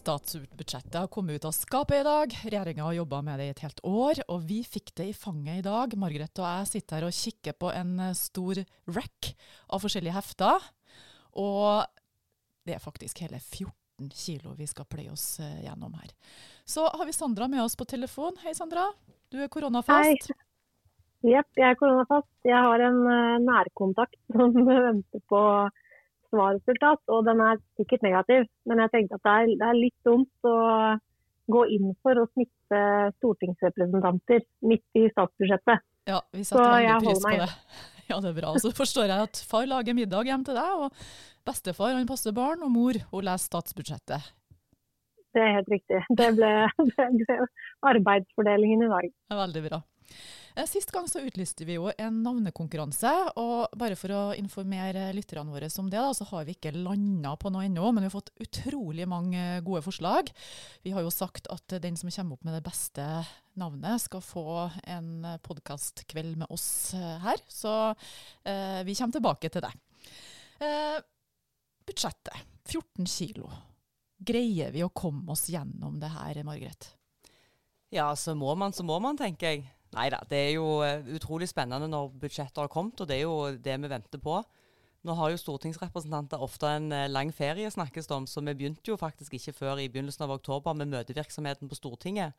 Statsbudsjettet har kommet ut av skapet i dag. Regjeringa har jobba med det i et helt år, og vi fikk det i fanget i dag. Margrethe og jeg sitter her og kikker på en eh, stor rack av forskjellige hefter. Og det er faktisk hele 14 kilo vi skal pleie oss eh, gjennom her. Så har vi Sandra med oss på telefon. Hei, Sandra. Du er koronafast. Hei. Jepp, jeg er koronafast. Jeg har en uh, nærkontakt som venter på svarresultat, og den er sikkert negativ. Men jeg tenkte at det er, det er litt dumt å gå inn for å smitte stortingsrepresentanter midt i statsbudsjettet. Ja, vi setter veldig pris på det. Ja, det er bra. Så forstår jeg at far lager middag hjem til deg, og bestefar han passer barn, og mor hun leser statsbudsjettet. Det er helt riktig. Det ble, det ble arbeidsfordelingen i dag. Det er veldig bra. Eh, sist gang så utlyste vi jo en navnekonkurranse. og Bare for å informere lytterne våre om det, da, så har vi ikke landa på noe ennå. Men vi har fått utrolig mange gode forslag. Vi har jo sagt at den som kommer opp med det beste navnet, skal få en podkastkveld med oss eh, her. Så eh, vi kommer tilbake til det. Eh, budsjettet. 14 kilo. Greier vi å komme oss gjennom det her, Margrethe? Ja, så må man, så må man, tenker jeg. Nei da, det er jo eh, utrolig spennende når budsjettet har kommet, og det er jo det vi venter på. Nå har jo stortingsrepresentanter ofte en eh, lang ferie, snakkes det om, så vi begynte jo faktisk ikke før i begynnelsen av oktober med møtevirksomheten på Stortinget.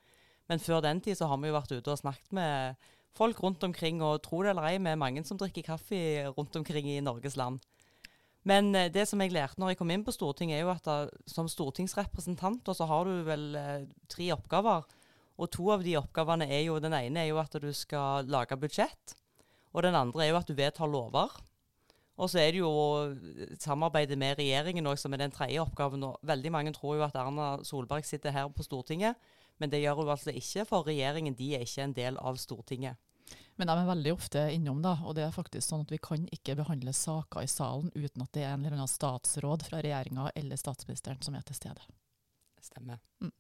Men før den tid så har vi jo vært ute og snakket med folk rundt omkring, og tro det eller ei, vi er mange som drikker kaffe rundt omkring i Norges land. Men eh, det som jeg lærte når jeg kom inn på Stortinget, er jo at da, som stortingsrepresentant så har du vel tre oppgaver. Og to av de oppgavene er jo Den ene er jo at du skal lage budsjett. Og den andre er jo at du vedtar lover. Og så er det jo samarbeidet med regjeringen også, som er den tredje oppgaven. Og veldig mange tror jo at Erna Solberg sitter her på Stortinget, men det gjør hun altså ikke. For regjeringen de er ikke en del av Stortinget. Men de er veldig ofte innom, da. Og det er faktisk sånn at vi kan ikke behandle saker i salen uten at det er en eller annen statsråd fra regjeringa eller statsministeren som er til stede. Stemmer. Mm.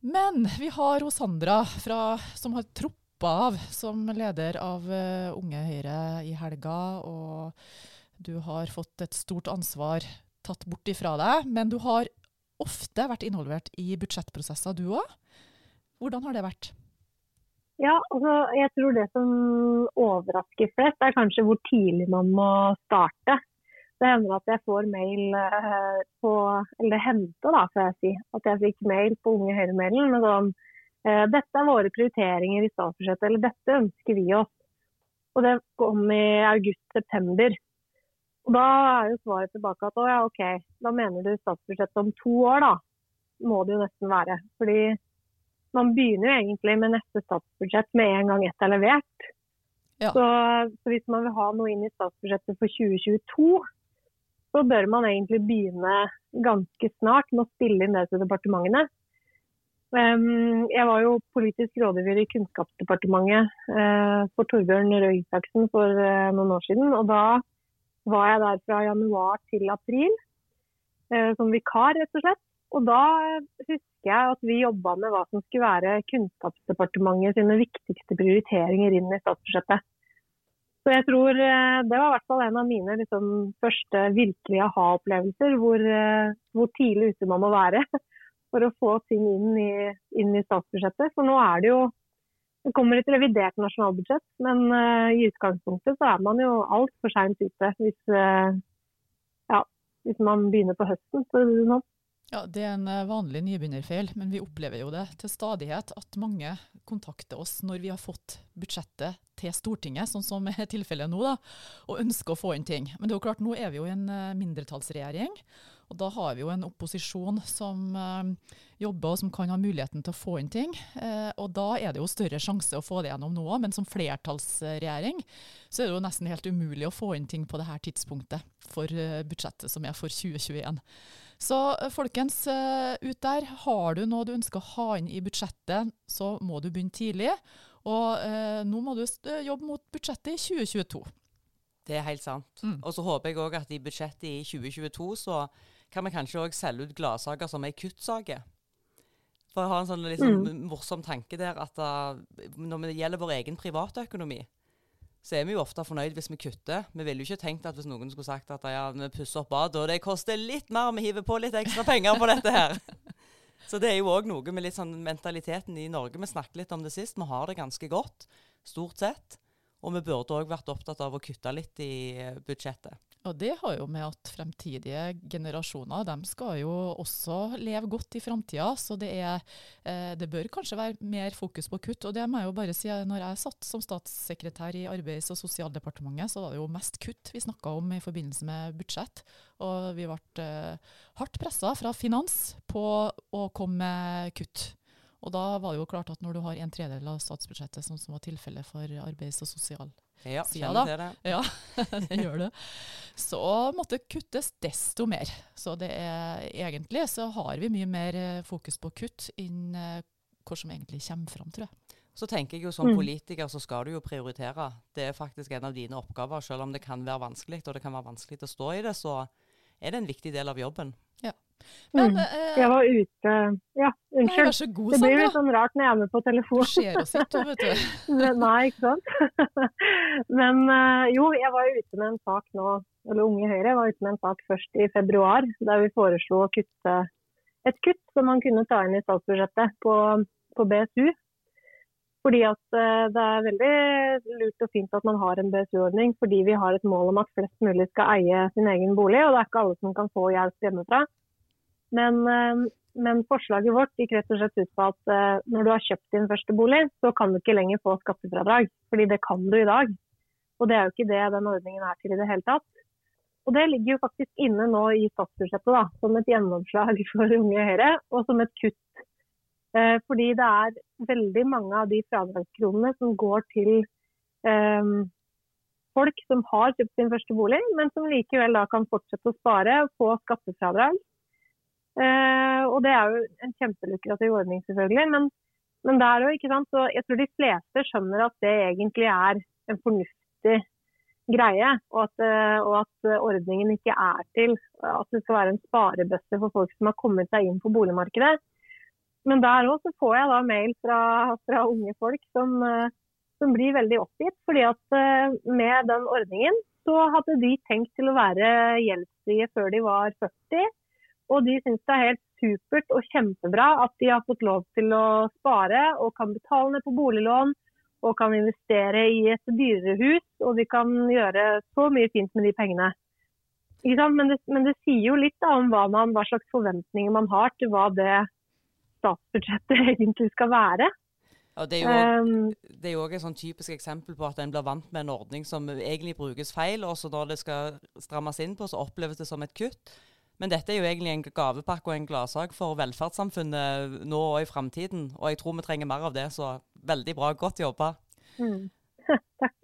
Men vi har hos Sandra fra, som har troppa av som leder av uh, Unge Høyre i helga. Og du har fått et stort ansvar tatt bort ifra deg. Men du har ofte vært involvert i budsjettprosesser, du òg. Hvordan har det vært? Ja, altså, jeg tror det som overrasker flest, er kanskje hvor tidlig man må starte. Det hender at jeg får mail eh, på Eller det hendte, da, får jeg si. At jeg fikk mail på Unge Høyre-mailen med sånn eh, Dette er våre prioriteringer i statsbudsjettet, eller dette ønsker vi oss. Og det kom i august-september. Og Da er jo svaret tilbake at å ja, OK, da mener du statsbudsjettet om to år, da. Må det jo nesten være. Fordi man begynner jo egentlig med neste statsbudsjett med en gang ett er levert. Ja. Så, så, hvis man vil ha noe inn i statsbudsjettet for 2022, så bør man egentlig begynne ganske snart med å spille inn det til departementene. Um, jeg var jo politisk rådgiver i Kunnskapsdepartementet uh, for Torbjørn Røe Isaksen for uh, noen år siden. og Da var jeg der fra januar til april uh, som vikar, rett og slett. Og Da husker jeg at vi jobba med hva som skulle være Kunnskapsdepartementet sine viktigste prioriteringer inn i statsbudsjettet. Så jeg tror eh, Det var i hvert fall en av mine liksom, første virkelige aha-opplevelser. Hvor, eh, hvor, tidlig ute man må være for å få ting inn i, inn i, statsbudsjettet. For nå er det jo Det kommer et revidert nasjonalbudsjett, men uh, i utgangspunktet så er man jo altfor seint ute hvis, uh, ja, hvis man begynner på høsten. Så, nå. Ja, Det er en vanlig nybegynnerfeil, men vi opplever jo det til stadighet at mange kontakter oss når vi har fått budsjettet til Stortinget, sånn som er tilfellet nå, da, og ønsker å få inn ting. Men det er jo klart, nå er vi jo i en uh, mindretallsregjering. Og da har vi jo en opposisjon som uh, jobber og som kan ha muligheten til å få inn ting. Eh, og da er det jo større sjanse å få det gjennom nå òg, men som flertallsregjering så er det jo nesten helt umulig å få inn ting på det her tidspunktet for budsjettet som er for 2021. Så folkens, ut der, har du noe du ønsker å ha inn i budsjettet, så må du begynne tidlig. Og eh, nå må du jobbe mot budsjettet i 2022. Det er helt sant. Mm. Og så håper jeg òg at i budsjettet i 2022 så kan vi kanskje òg selge ut gladsaker som ei kuttsaker. For jeg har en sånn liksom, mm. morsom tanke der at uh, når det gjelder vår egen privatøkonomi, så er vi jo ofte fornøyd hvis vi kutter. Vi ville jo ikke tenkt at hvis noen skulle sagt at ja, vi pusser opp badet, og det koster litt mer, vi hiver på litt ekstra penger på dette her. Så det er jo òg noe med litt sånn mentaliteten i Norge. Vi snakket litt om det sist. Vi har det ganske godt, stort sett. Og vi burde òg vært opptatt av å kutte litt i eh, budsjettet. Og det har jo med at fremtidige generasjoner de skal jo også leve godt i framtida. Så det, er, eh, det bør kanskje være mer fokus på kutt. Og det må jeg jo bare si, når jeg satt som statssekretær i Arbeids- og sosialdepartementet, så var det jo mest kutt vi snakka om i forbindelse med budsjett. Og vi ble eh, hardt pressa fra finans på å komme med kutt. Og da var det jo klart at når du har en tredjedel av statsbudsjettet, som, som var tilfellet for arbeids- og sosial ja, sida, da. Det. Ja, det gjør det. Så måtte kuttes desto mer. Så det er egentlig så har vi mye mer eh, fokus på kutt enn hvor hva som egentlig kommer fram, tror jeg. Så tenker jeg jo Som mm. politiker så skal du jo prioritere. Det er faktisk en av dine oppgaver. Selv om det kan være vanskelig, og det kan være vanskelig å stå i det, så er det en viktig del av jobben. Men, mm. eh, jeg var ute Ja, unnskyld. Nei, så god, det blir litt sånn rart når jeg er med på telefon. Du ser oss ikke, vet du. Nei, ikke sant. Men uh, jo, jeg var ute med en sak nå, eller Unge Høyre var ute med en sak først i februar, der vi foreslo å kutte et kutt som man kunne ta inn i statsbudsjettet på, på BSU. Fordi at uh, Det er veldig lurt og fint at man har en BSU-ordning, fordi vi har et mål om at flest mulig skal eie sin egen bolig. og Det er ikke alle som kan få hjelp hjemmefra. Men, eh, men, forslaget vårt gikk rett og slett ut på at eh, når du har kjøpt din første bolig, så kan du ikke lenger få skattefradrag. Fordi det kan du i dag. Og det er jo ikke det den ordningen er til i det hele tatt. Og det ligger jo faktisk inne nå i statsbudsjettet da, som et gjennomslag for Unge Høyre, og som et kutt. Eh, fordi det er veldig mange av de fradragskronene som går til eh, folk som har kjøpt sin første bolig, men som likevel da kan fortsette å spare og få skattefradrag. Uh, og det er jo en kjempelukrativ ordning, selvfølgelig. Men, men der òg, ikke sant. Så jeg tror de fleste skjønner at det egentlig er en fornuftig greie. Og at, uh, og at ordningen ikke er til at det skal være en sparebøsse for folk som har kommet seg inn på boligmarkedet. Men der òg så får jeg da mail fra, fra unge folk som, som, blir veldig oppgitt. fordi at med den ordningen så hadde de tenkt til å være gjeldsfrie før de var 40. Og de syns det er helt supert og kjempebra at de har fått lov til å spare og kan betale ned på boliglån og kan investere i et dyrere hus. Og de kan gjøre så mye fint med de pengene. Men det, men det, sier jo litt da, om hva, man, hva, slags forventninger man har til hva det statsbudsjettet egentlig skal være. Ja, det er jo òg um, et sånn typisk eksempel på at en blir vant med en ordning som egentlig brukes feil, og så når det skal strammes inn på, så oppleves det som et kutt. Men dette er jo egentlig en gavepakke og en gladsak for velferdssamfunnet nå og i framtiden. Og jeg tror vi trenger mer av det, så veldig bra. Godt jobba. Mm.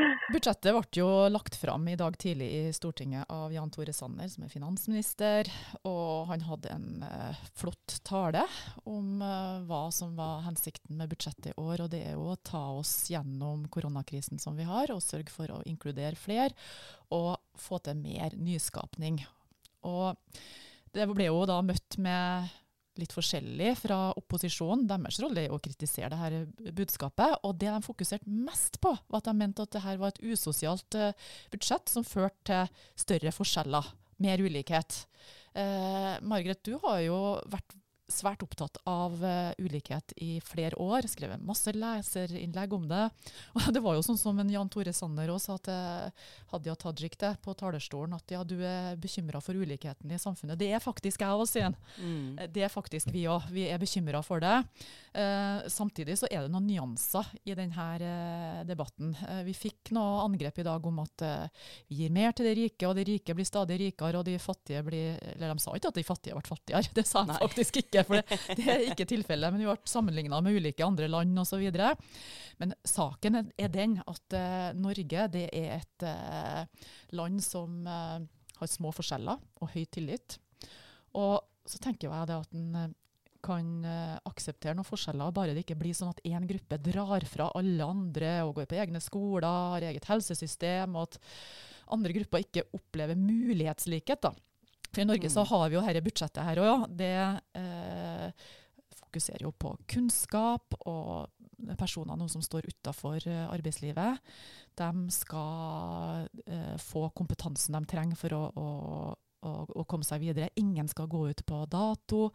Budsjettet ble jo lagt fram i dag tidlig i Stortinget av Jan Tore Sanner, som er finansminister. Og han hadde en eh, flott tale om eh, hva som var hensikten med budsjettet i år. Og det er jo å ta oss gjennom koronakrisen som vi har, og sørge for å inkludere flere. Og få til mer nyskapning. Og det ble jo da møtt med litt forskjellig fra opposisjonen. Deres rolle er å kritisere det her budskapet. Og det de fokuserte mest på, var at de mente at det her var et usosialt uh, budsjett som førte til større forskjeller, mer ulikhet. Eh, Margaret, du har jo vært svært opptatt av uh, ulikhet i flere år. Skrevet masse leserinnlegg om det. Og det var jo sånn som en Jan Tore Sanner også sa til Hadia Tajik det, på talerstolen, at ja, du er bekymra for ulikheten i samfunnet. Det er faktisk jeg òg, sier han. Mm. Eh, det er faktisk vi òg. Vi er bekymra for det. Uh, samtidig så er det noen nyanser i denne uh, debatten. vi fikk noe angrep i dag om at vi gir mer til de rike, og de rike blir stadig rikere, og de fattige blir Eller de sa ikke at de fattige ble fattigere, det sa de faktisk ikke ikke, for det, er ikke tilfellet. Men vi ble sammenligna med ulike andre land osv. Men saken er den at uh, Norge det er et uh, land som uh, har små forskjeller og høy tillit. Og så tenker jeg at en kan akseptere noen forskjeller, bare det ikke blir sånn at én gruppe drar fra alle andre og går på egne skoler, har eget helsesystem, og at andre grupper ikke opplever mulighetslikhet. da. For I Norge mm. så har vi jo dette budsjettet her òg. Det eh, fokuserer jo på kunnskap og personer nå som står utafor eh, arbeidslivet. De skal eh, få kompetansen de trenger for å, å å, å, komme seg videre. Ingen skal gå ut på dato.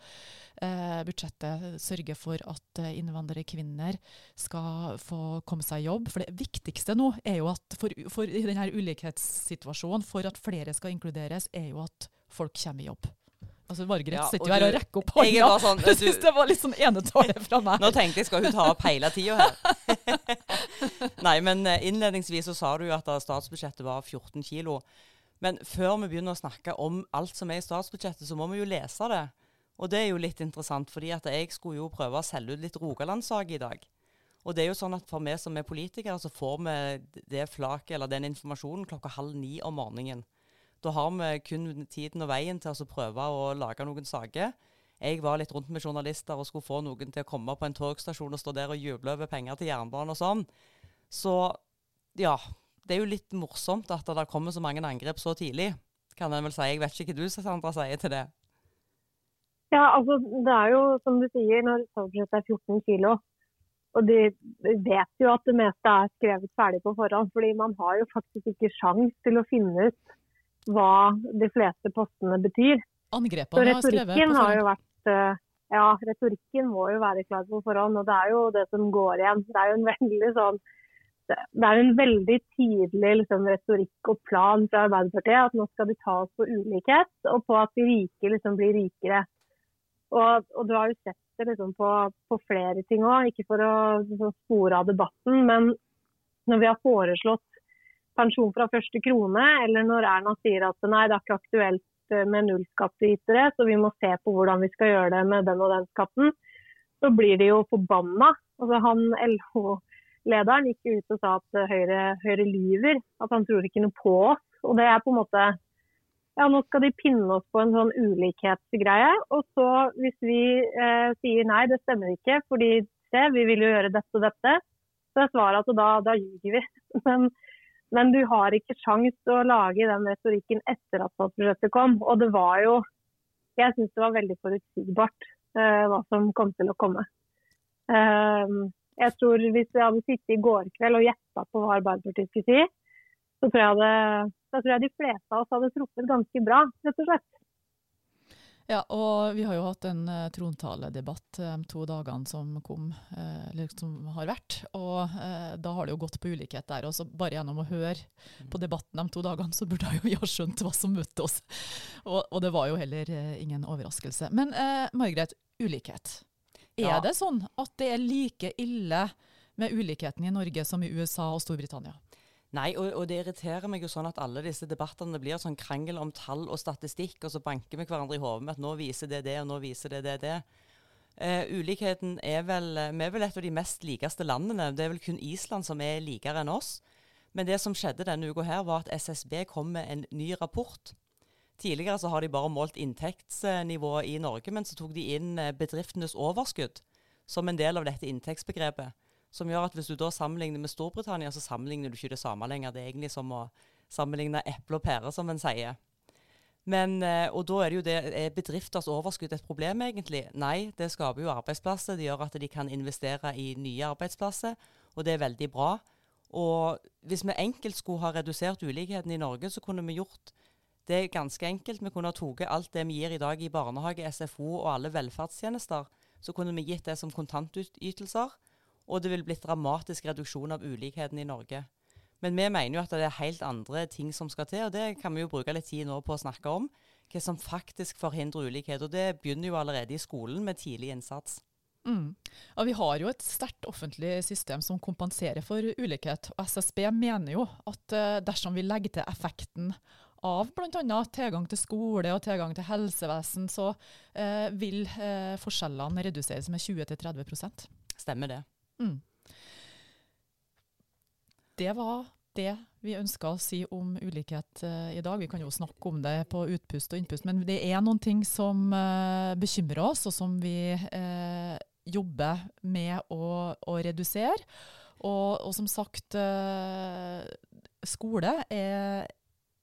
Eh, budsjettet sørger for at eh, innvandrerkvinner skal få komme seg i jobb. For det viktigste nå er jo at for, for i denne ulikhetssituasjonen, for at flere skal inkluderes, er jo at folk kommer i jobb. Altså, Margaret ja, sitter jo her og rekker opp hånda. Sånn, jeg syns det var litt sånn enetale fra meg. Nå tenkte jeg, skal hun ta opp hele tida her? Nei, men eh, innledningsvis så sa du jo at statsbudsjettet var 14 kilo. Men før vi begynner å snakke om alt som er i statsbudsjettet, så må vi jo lese det. Og det er jo litt interessant, fordi at jeg skulle jo prøve å selge ut litt Rogalandssak i dag. Og det er jo sånn at for meg som er politikere, så får vi det flaket eller den informasjonen klokka halv ni om morgenen. Da har vi kun tiden og veien til å prøve å lage noen saker. Jeg var litt rundt med journalister og skulle få noen til å komme på en togstasjon og stå der og juble over penger til jernbanen og sånn. Så ja, det er jo litt morsomt at det kommer så mange angrep så tidlig, kan en vel si. Jeg vet ikke hva du Sandra, sier til det? Ja, altså det er jo som du sier, når statsbudsjettet er 14 kilo, og de vet jo at det meste er skrevet ferdig på forhånd, fordi man har jo faktisk ikke sjans til å finne ut hva de fleste postene betyr. Angrepene har skrevet på forhånd. eh, ja, retorikken må jo være klar på forhånd, og det er jo det som går igjen. Det er jo en veldig sånn det er en veldig tydelig liksom, retorikk og plan fra Arbeiderpartiet at nå skal de ta oss på ulikhet, og på at de rike liksom, blir rikere. Og, og, du har jo sett det liksom, på, på, flere ting òg, ikke for å spore av debatten, men når vi har foreslått pensjon fra første krone, eller når Erna sier at nei, det er ikke aktuelt eh, med nullskattytere, så vi må se på hvordan vi skal gjøre det med den og den skatten, så blir de jo forbanna. Altså, han LH-lederen gikk ut og sa at Høyre, Høyre lyver, at han tror ikke noe på oss. Og det er på en måte ja, nå skal de pinne oss på en sånn ulikhetsgreie. Og så hvis vi eh, sier nei, det stemmer ikke, fordi se, vi vil jo gjøre dette og dette, så er svaret at da, da ljuger vi. Men men du har ikke sjans å lage den retorikken etter at statsbudsjettet kom. Og det var jo Jeg syns det var veldig forutsigbart uh, hva som kom til å komme. Uh, jeg tror Hvis vi hadde sittet i går kveld og gjetta på hva Arbeiderpartiet skulle si, så tror jeg, det, tror jeg de fleste av oss hadde truffet ganske bra, rett og slett. Ja, og vi har jo hatt en uh, trontaledebatt de um, to dagene som kom, uh, eller som har vært. Og uh, da har det jo gått på ulikhet der. Og så bare gjennom å høre på debatten de to dagene, så burde vi ha skjønt hva som møtte oss. Og, og, det var jo heller ingen overraskelse. Men Margaret, ulikhet. Er ja. det sånn at det er like ille med ulikheten i Norge som i USA og Storbritannia? Nei, og, og, det irriterer meg jo sånn at alle disse debattene blir sånn krangel om tall og statistikk, og så banker vi hverandre i hodet med at nå viser det det, og nå viser det det det. Uh, ulikheten er vel Vi er vel et av de mest likeste landene. Det er vel kun Island som er likere enn oss. Men det som skjedde denne uka her, var at SSB kom med en ny rapport. Tidligere så har de bare målt inntektsnivået i Norge, men så tok de inn eh, bedriftenes overskudd som en del av dette inntektsbegrepet. Som gjør at hvis du da sammenligner med Storbritannia, så sammenligner du ikke det samme lenger. Det er egentlig som å sammenligne eple og pære, som en sier. Men, eh, og da er det jo det, er bedrifters overskudd et problem, egentlig? Nei, det skaper jo arbeidsplasser. Det gjør at de kan investere i nye arbeidsplasser, og det er veldig bra. Og hvis vi enkelt skulle ha redusert ulikheten i Norge, så kunne vi gjort det ganske enkelt. Vi kunne ha tatt alt det vi gir i dag i barnehage, SFO og alle velferdstjenester, så kunne vi gitt det som kontantytelser og det vil blitt dramatisk reduksjon av ulikheten i Norge. Men vi mener jo at det er helt andre ting som skal til, og det kan vi jo bruke litt tid nå på å snakke om. Hva som faktisk forhindrer ulikhet. Og det begynner jo allerede i skolen med tidlig innsats. Mm. Ja, vi har jo et sterkt offentlig system som kompenserer for ulikhet. og SSB mener jo at uh, dersom vi legger til effekten av bl.a. tilgang til skole og tilgang til helsevesen, så eh, vil eh, forskjellene reduseres med 20-30% Stemmer det. Mm. Det var det vi ønska å si om ulikhet uh, i dag. Vi kan jo snakke om det på utpust og innpust, men det er noen ting som uh, bekymrer oss, og som vi uh, jobber med å, å redusere. Og, og, som sagt, skole er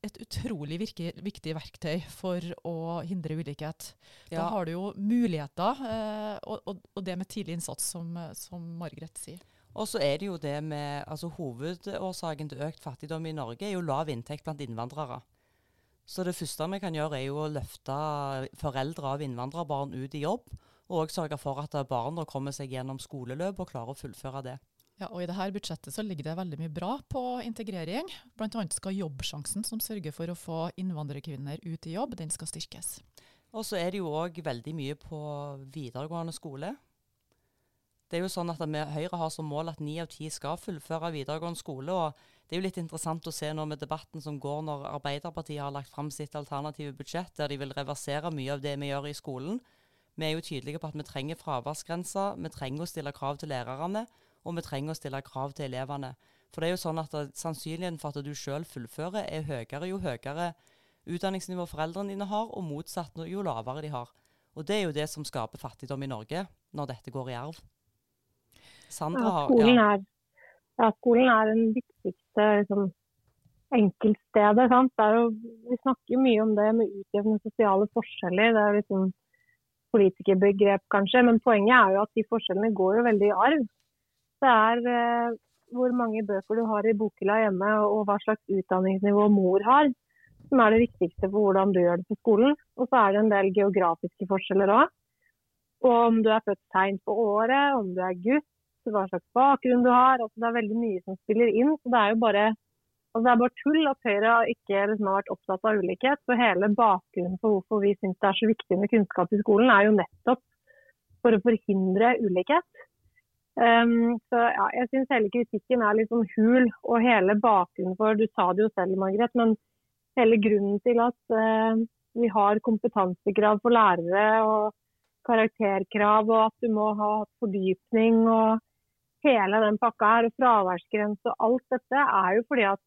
et utrolig virke, viktig verktøy for å hindre ulikhet. Ja. Da har du jo muligheter, eh, og, og, og, det med tidlig innsats, som, som Margrethe sier. Og så er det jo det med altså Hovedårsaken til økt fattigdom i Norge er jo lav inntekt blant innvandrere. Så det første vi kan gjøre, er jo å løfte foreldre av innvandrerbarn ut i jobb, og sørge for at barna kommer seg gjennom skoleløp og klarer å fullføre det. Ja, og I dette budsjettet så ligger det veldig mye bra på integrering. Annet skal Jobbsjansen, som sørger for å få innvandrerkvinner ut i jobb, den skal styrkes. Og så er det jo òg veldig mye på videregående skole. Det er jo sånn at Høyre har som mål at ni av ti skal fullføre videregående skole. og Det er jo litt interessant å se nå med debatten som går når Arbeiderpartiet har lagt fram sitt alternative budsjett, der de vil reversere mye av det vi gjør i skolen. Vi er jo tydelige på at vi trenger fraværsgrenser, vi trenger å stille krav til lærerne, og vi trenger å stille krav til elevene. For det er jo sånn at Sannsynligheten for at du sjøl fullfører, er høyere jo høyere utdanningsnivå foreldrene dine har, og motsatt jo lavere de har. Og Det er jo det som skaper fattigdom i Norge, når dette går i arv. Sandra har skolen, ja. Er, ja, skolen er den viktigste liksom, enkeltstedet. Jo, vi snakker mye om det med utjevne sosiale forskjeller. Det er liksom politikerbegrep, kanskje. Men poenget er jo at de forskjellene går jo veldig i arv. Det er eh, hvor mange bøker du har i bokhylla hjemme, og hva slags utdanningsnivå mor har, som er det viktigste for hvordan du gjør det på skolen. Og så er det en del geografiske forskjeller òg. Og om du er født seint på året, om du er gutt, hva slags bakgrunn du har. Altså, det er veldig mye som spiller inn. så Det er jo bare, altså, det er bare tull at Høyre ikke liksom, har vært opptatt av ulikhet. For hele bakgrunnen for hvorfor vi syns det er så viktig med kunnskap i skolen, er jo nettopp for å forhindre ulikhet. Um, så ja, Jeg syns hele kritikken er litt sånn hul. Og hele bakgrunnen for Du sa det jo selv, Margrethe men hele grunnen til at uh, vi har kompetansekrav for lærere og karakterkrav, og at du må ha fordypning og hele den pakka her, og fraværsgrense og alt dette, er jo fordi at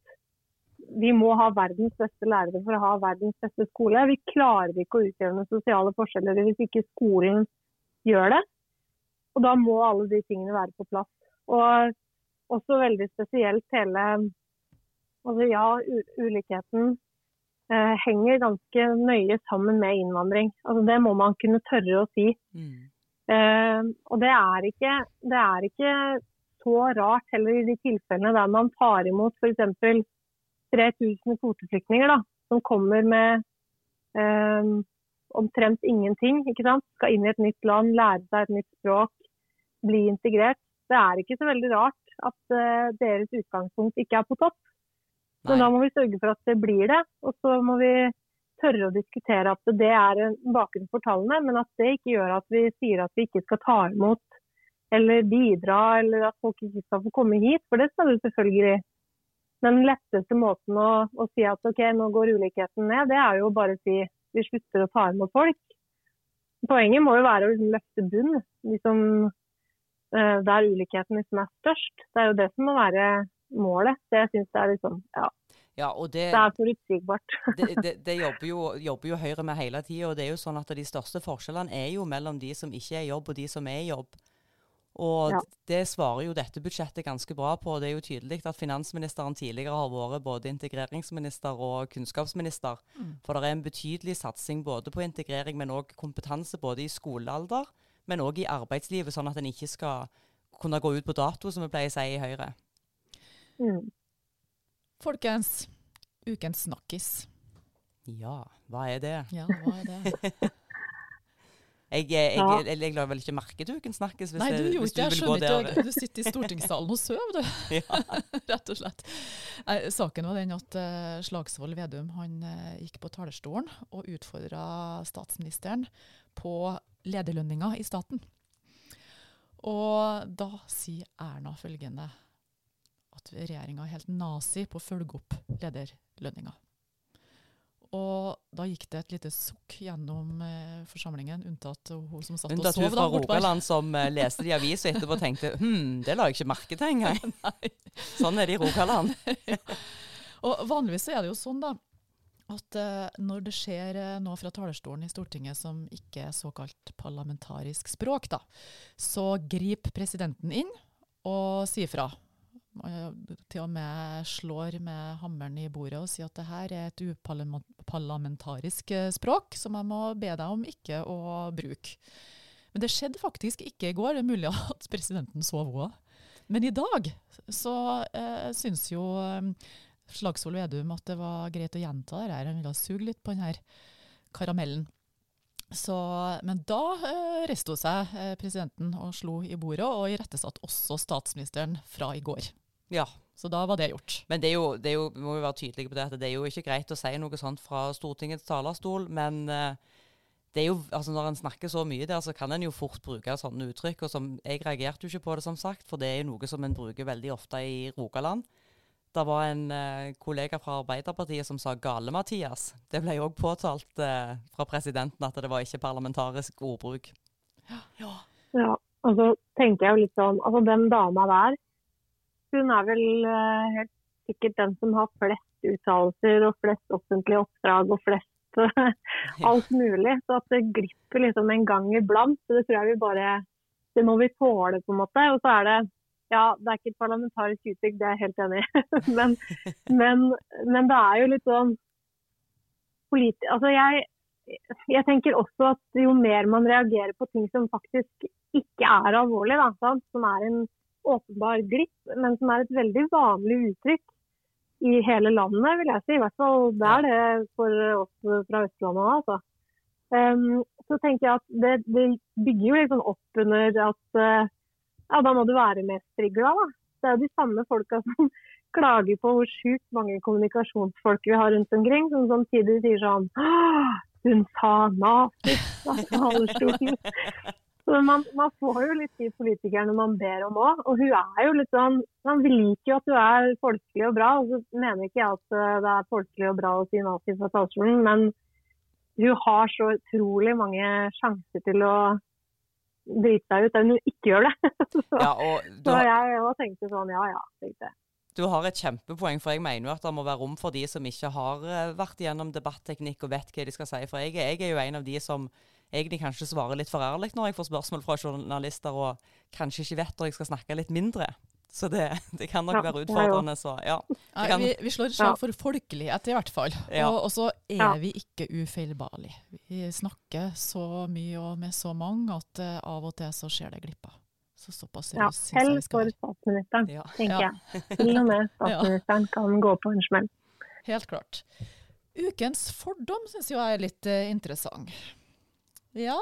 vi må ha verdens beste lærere for å ha verdens beste skole. Vi klarer ikke å utjevne sosiale forskjeller hvis ikke skolen gjør det. Og da må alle de tingene være på plass. Og også veldig spesielt hele Altså ja, ulikheten eh, henger ganske nøye sammen med innvandring. Altså Det må man kunne tørre å si. Mm. Eh, og det er, ikke, det er ikke så rart heller i de tilfellene der man tar imot f.eks. 3000 kvoteflyktninger da, som kommer med eh, omtrent ingenting. ikke sant? Skal inn i et nytt land, lære seg et nytt språk, bli integrert. Det er ikke så veldig rart at eh, deres utgangspunkt ikke er på topp. Nei. Men da må vi sørge for at det blir det. Og så må vi tørre å diskutere at det er en bakgrunn for tallene, men at det ikke gjør at vi sier at vi ikke skal ta imot eller bidra, eller at folk ikke skal få komme hit. For det skal du selvfølgelig. Den letteste måten å, å, si at ok, nå går ulikheten ned, det er jo bare å si vi slutter å ta imot folk. Poenget må jo være å liksom løfte bunn, liksom, der ulikheten liksom er størst. Det er jo det som må være målet. Det jeg synes det er liksom, ja. Ja, det, det, er forutsigbart. det, det, det jobber, jo, jobber, jo, Høyre med hele tida. Og det er jo sånn at de største forskjellene er jo mellom de som ikke er i jobb og de som er i jobb. Og ja. det svarer jo dette budsjettet ganske bra på. Det er jo tydelig at finansministeren tidligere har vært både integreringsminister og kunnskapsminister. Mm. For det er en betydelig satsing både på integrering, men òg kompetanse både i skolealder, men òg i arbeidslivet, sånn at en ikke skal kunne gå ut på dato, som vi pleier å si i Høyre. Mm. Folkens, ukens snakkis. Ja, hva er det? Ja, hva er det? Jeg, jeg, jeg, jeg, jeg la vel ikke merke til Ukens snakkes. Nei, du gjorde ikke det. Jeg skjønner ikke. Du sitter i stortingssalen og sover, du. Rett og slett. Nei, saken var den at uh, Slagsvold Vedum han uh, gikk på talerstolen og utfordra statsministeren på lederlønninga i staten. Og da sier Erna følgende at regjeringa er helt nazi på å følge opp lederlønninga. Og da gikk det et lite sukk gjennom eh, forsamlingen, unntatt hun som satt unntatt og sov. Unntatt hun fra Rogaland som uh, leste de avisa etterpå og tenkte hm, det la jeg ikke merke til engang. sånn er det i Rogaland. Og vanligvis er det jo sånn da, at eh, når det skjer eh, noe fra talerstolen i Stortinget som ikke er såkalt parlamentarisk språk, da, så griper presidenten inn og sier fra til og med slår med hammeren i bordet og sier at det her er et uparlamentarisk eh, språk som jeg må be deg om ikke å bruke. Men det skjedde faktisk ikke i går. Det er mulig at presidenten sov òg. Men i dag så eh, syns jo eh, Slagsvold Vedum at det var greit å gjenta det her. Han ville suge litt på den her karamellen. Så, men da eh, reiste hun seg, eh, presidenten, og slo i bordet, og irettesatte også statsministeren fra i går. Ja. Så da var det gjort. Men det er jo, det er jo, må jo være tydelige på det at det er jo ikke greit å si noe sånt fra Stortingets talerstol. Men eh, det er jo, altså når en snakker så mye der, så kan en jo fort bruke sånne uttrykk. og som, Jeg reagerte jo ikke på det, som sagt, for det er jo noe som en bruker veldig ofte i Rogaland. Det var en eh, kollega fra Arbeiderpartiet som sa 'gale-Mathias'. Det ble jo òg påtalt eh, fra presidenten at det var ikke parlamentarisk ordbruk. Ja. ja, og så tenker jeg jo litt sånn Altså, den dama der, hun er vel eh, helt sikkert den som har flest uttalelser og flest offentlige oppdrag og flest alt mulig. Så at det glipper liksom en gang iblant, så det tror jeg vi bare Det må vi tåle, på en måte. Og så er det ja, det er ikke et parlamentarisk uttrykk, det er jeg helt enig i. men, men, men, det er jo litt sånn politi Altså jeg, jeg, tenker også at jo mer man reagerer på ting som faktisk ikke er alvorlig, da, sant? som er en åpenbar glipp, men som er et veldig vanlig uttrykk i hele landet, vil jeg si. I hvert fall det er det for oss fra Østlandet altså. Um, så tenker jeg at det, det bygger jo sånn opp under at uh, ja, da må du være mestriglad, da. Det er jo de samme folka som klager på hvor sjukt mange kommunikasjonsfolk vi har rundt omkring, som samtidig sier sånn Hun sa nazist! fra. Så man, man, får jo litt de politikerne man ber om òg. Og hun er jo litt sånn Man liker jo at du er folkelig og bra, og så mener ikke jeg at eh, det er folkelig og bra å si nazi fra talerstolen, men hun har så utrolig mange sjanser til å drite deg ut enn du ikke gjør det. så, ja, så jeg òg tenkte sånn, ja ja. tenkte jeg. Du har et kjempepoeng, for jeg mener jo at det må være rom for de som ikke har eh, vært gjennom debatteknikk og vet hva de skal si. For jeg, jeg er jo en av de som egentlig kanskje svarer litt for ærlig når jeg får spørsmål fra journalister, og kanskje ikke vet når jeg skal snakke litt mindre. Så det, det kan nok ja, være utfordrende. Så, ja. Nei, vi, vi, slår et slag for folkelighet, i hvert fall. Ja. Og, så er vi ikke ufeilbarlige. Vi snakker så mye og med så mange at uh, av og til så skjer det glipper. Så såpass ja, Selv for statsministeren, tenker jeg. Til og med statsministeren kan gå på en smell. Helt klart. Ukens fordom syns jeg er litt uh, interessant. Ja,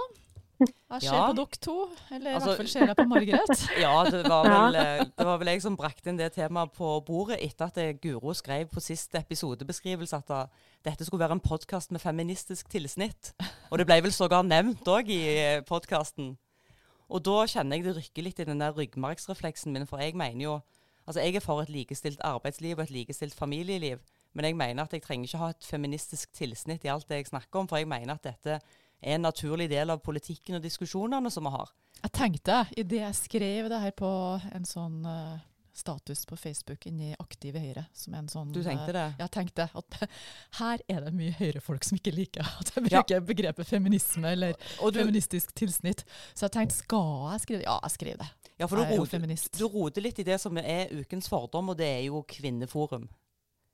jeg skjer ja. på dere to, eller altså, i hvert fall skjer det på Margaret. ja, det var, vel, eh, det var, vel, jeg som brakte inn det temaet på bordet etter at Guro skrev på siste episodebeskrivelse at da, dette skulle være en podkast med feministisk tilsnitt. Og det ble vel sågar nevnt òg i eh, podkasten. Og da kjenner jeg det rykker litt i den der ryggmargsrefleksen min, for jeg mener jo Altså, jeg er for et likestilt arbeidsliv og et likestilt familieliv, men jeg mener at jeg trenger ikke ha et feministisk tilsnitt i alt det jeg snakker om, for jeg mener at dette er en naturlig del av politikken og diskusjonene som vi har. Jeg tenkte, idet jeg skrev det her på en sånn uh, status på Facebook inni Aktive Høyre som en sånn, Du tenkte det? Uh, jeg tenkte at her er det mye Høyre-folk som ikke liker at jeg bruker ja. begrepet feminisme eller du, feministisk tilsnitt. Så jeg tenkte, skal jeg skrive det? Ja, jeg skriver det. Ja, for du roter, du roter litt i det som er ukens fordom, og det er jo Kvinneforum.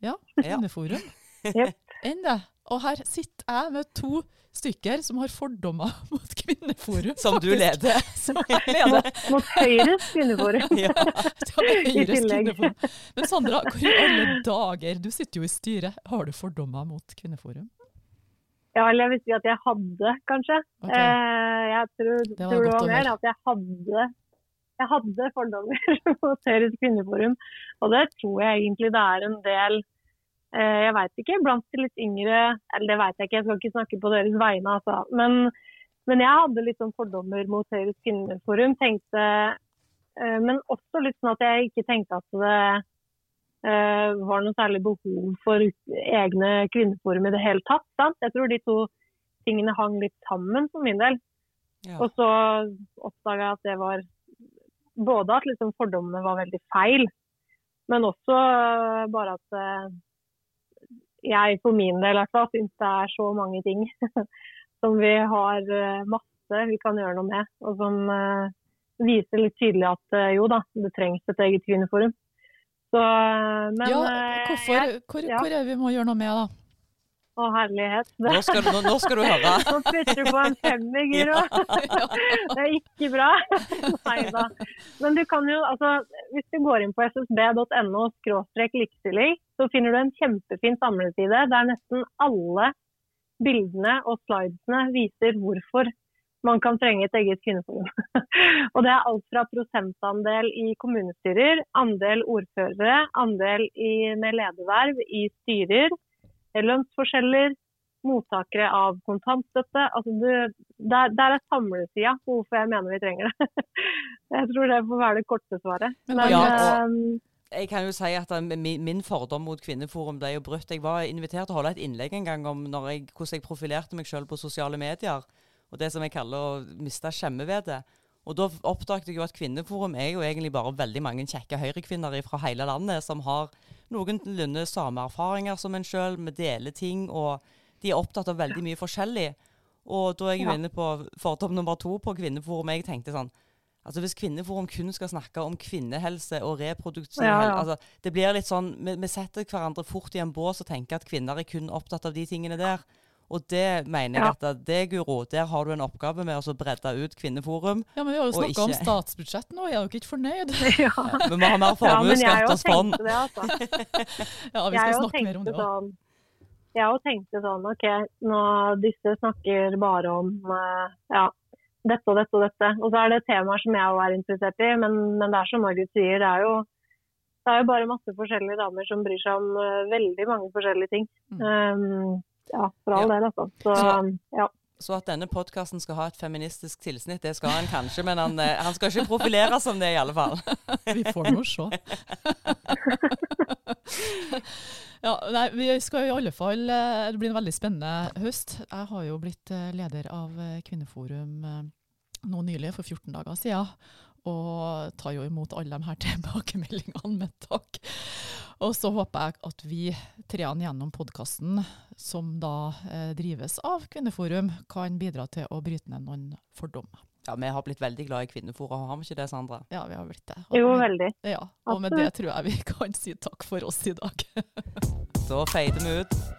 Ja, Kvinneforum. Ja. Enn det. Og her sitter jeg med to stykker som har fordommer mot Kvinneforum. Som du leder. Som jeg leder. Mot, mot Høyres Kvinneforum. ja, Høyres Kvinneforum. Men Sandra, hvor i alle dager, du sitter jo i styret, har du fordommer mot Kvinneforum? Ja, eller jeg vil si at jeg hadde, kanskje. Okay. Eh, jeg tror det var, tror det var mer at jeg hadde, jeg hadde fordommer mot Høyres Kvinneforum. Og det tror jeg egentlig det er en del jeg veit ikke, blant de litt yngre Eller det veit jeg ikke, jeg skal ikke snakke på deres vegne, altså. Men, men jeg hadde litt sånn fordommer mot Høyres kvinneforum. Tenkte, eh, men også litt sånn at jeg ikke tenkte at det eh, var noe særlig behov for egne kvinneforum i det hele tatt. Sant? Jeg tror de to tingene hang litt sammen for min del. Ja. Og så oppdaga jeg at det var både at liksom fordommene var veldig feil, men også bare at jeg for min del i syns det er så mange ting som vi har eh, masse vi kan gjøre noe med. Og som uh, viser litt tydelig at uh, jo da, det trengs et eget kvinneforum. Så, men, ja, hvorfor, hvor, ja. hvor, er vi må gjøre noe med, da? Å, herlighet. Nå skal, du, nå, nå skal du høre. Nå putter du på en femmer, Guro. Det er ikke bra. Nei da. Men du kan jo, altså, hvis du går inn på ssb.no likestilling, så finner du en kjempefin samleside der nesten alle bildene og slidesene viser hvorfor man kan trenge et eget kvinneforum. og det er alt fra prosentandel i kommunestyrer, andel ordførere, andel i, med lederverv i styrer, lønnsforskjeller, mottakere av kontantstøtte. Altså du, der, der, er samlesida hvorfor jeg mener vi trenger det. jeg tror det får være det korte svaret. Men, ja, ehm, jeg kan jo si at min, min fordom mot Kvinneforum ble jo brutt. Jeg var invitert til å holde et innlegg en gang om jeg, hvordan jeg profilerte meg selv på sosiale medier. Og det som jeg kaller å miste skjemmevedet. Og da oppdaget jeg jo at Kvinneforum er jo egentlig bare veldig mange kjekke høyrekvinner fra hele landet som har noenlunde samme erfaringer som en sjøl. Vi deler ting, og de er opptatt av veldig mye forskjellig. Og da er jeg jo inne på fordom nummer to på Kvinneforum. Jeg tenkte sånn Altså Hvis Kvinneforum kun skal snakke om kvinnehelse og reproduksjon ja, ja. altså Det blir litt sånn vi, vi, setter hverandre fort i en bås og tenker at kvinner er kun opptatt av de tingene der. Og det mener jeg at det, Guro, der har du en oppgave med å bredde ut Kvinneforum. Ja, men vi har jo snakka om statsbudsjett nå, jeg er jo ikke fornøyd? ja. Vi må ha mer formuesskatt og fond. Altså. ja, vi skal snakke mer om det òg. Sånn, jeg òg tenkte sånn OK, nå disse snakker bare om uh, ja, dette og dette og dette. Og så er det temaer som jeg òg er interessert i, men, men, det er som Margit sier, det er jo det er jo bare masse forskjellige damer som bryr seg om uh, veldig mange forskjellige ting. Mm. Um, ja, for all del, altså. Så, så, ja. så at denne podkasten skal ha et feministisk tilsnitt, det skal han kanskje, men han, eh, han skal ikke profilere som det, i alle fall. Vi får nå se. ja, nei, vi skal i alle fall eh, Det blir en veldig spennende høst. Jeg har jo blitt eh, leder av Kvinneforum nå nylig, for 14 dager siden. Og tar jo imot alle de her tilbakemeldingene med takk. Og så håper jeg at vi treene gjennom podkasten, som da eh, drives av Kvinneforum, kan bidra til å bryte ned noen fordommer. Ja, Vi har blitt veldig glad i Kvinneforum, har vi ikke det, Sandra? Ja, vi har blitt det. Og jo, veldig. Ja, Og med det tror jeg vi kan si takk for oss i dag. da feider vi ut.